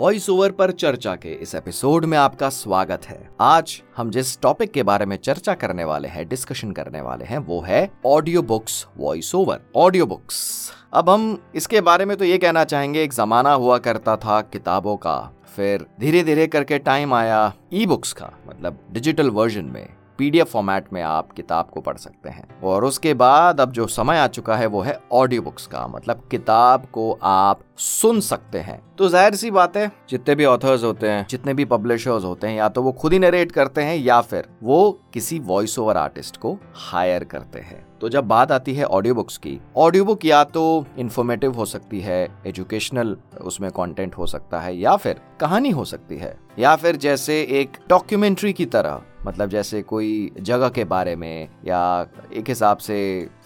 Voice over पर चर्चा के इस एपिसोड में आपका स्वागत है। आज हम जिस टॉपिक के बारे में चर्चा करने वाले हैं डिस्कशन करने वाले हैं, वो है audio books voice over audio books अब हम इसके बारे में तो ये कहना चाहेंगे, एक जमाना हुआ करता था किताबों का, फिर धीरे धीरे करके टाइम आया ई बुक्स का मतलब डिजिटल वर्जन में। पीडीएफ फॉर्मेट में आप किताब को पढ़ सकते हैं। और उसके बाद अब जो समय आ चुका है, वो है ऑडियो बुक्स का। मतलब किताब को आप सुन सकते हैं। तो ज़ाहिर सी बात है, जितने भी ऑथर्स होते हैं, जितने भी पब्लिशर्स होते हैं, या तो वो खुद ही नरेट करते हैं, या फिर वो किसी वॉइस ओवर आर्टिस्ट को हायर करते हैं। तो जब बात आती है ऑडियो बुक्स की ऑडियो बुक या तो इन्फॉर्मेटिव हो सकती है एजुकेशनल उसमें कंटेंट हो सकता है, या फिर कहानी हो सकती है, या फिर जैसे एक डॉक्यूमेंट्री की तरह। मतलब जैसे कोई जगह के बारे में या एक हिसाब से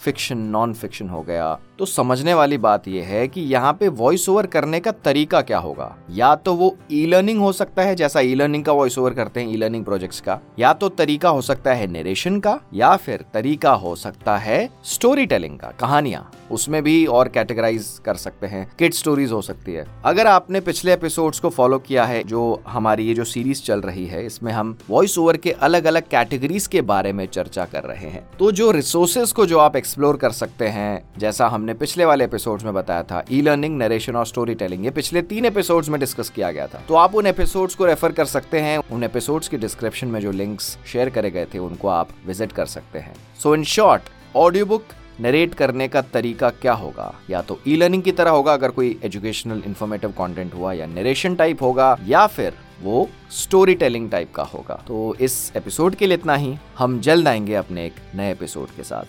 फिक्शन नॉन फिक्शन हो गया तो समझने वाली बात यह है कि यहाँ पे वॉइस ओवर करने का तरीका क्या होगा? या तो वो ई लर्निंग हो सकता है, जैसा ई लर्निंग का वॉइस ओवर करते हैं ई लर्निंग प्रोजेक्ट्स का, या तो तरीका हो सकता है नरेशन का, या फिर तरीका हो सकता है स्टोरी टेलिंग का, कहानियाँ। उसमें भी और कैटेगराइज कर सकते हैं। किड स्टोरीज हो सकती है। अगर आपने पिछले एपिसोड्स को फॉलो किया है, जो हमारी ये जो सीरीज़ चल रही है, इसमें हम वॉइस ओवर के अलग अलग कैटेगरीज के बारे में चर्चा कर रहे हैं तो जो रिसोर्सेस को जो आप एक्सप्लोर कर सकते हैं, जैसा हमने पिछले वाले एपिसोड्स में बताया था ई लर्निंग नरेशन और स्टोरी टेलिंग ये पिछले तीन एपिसोड्स में डिस्कस किया गया था। तो आप उन एपिसोड्स को रेफर कर सकते हैं। उन एपिसोड्स की डिस्क्रिप्शन में जो लिंक्स शेयर करे गए थे, उनको आप विज़िट कर सकते हैं। So in short audio book narrate करने का तरीका क्या होगा? या तो ई लर्निंग की तरह होगा, अगर कोई एजुकेशनल इन्फॉर्मेटिव कंटेंट हुआ, या नरेशन टाइप होगा, या फिर वो स्टोरी टेलिंग टाइप का होगा। तो इस एपिसोड के लिए इतना ही। हम जल्द आएँगे अपने एक नए एपिसोड के साथ।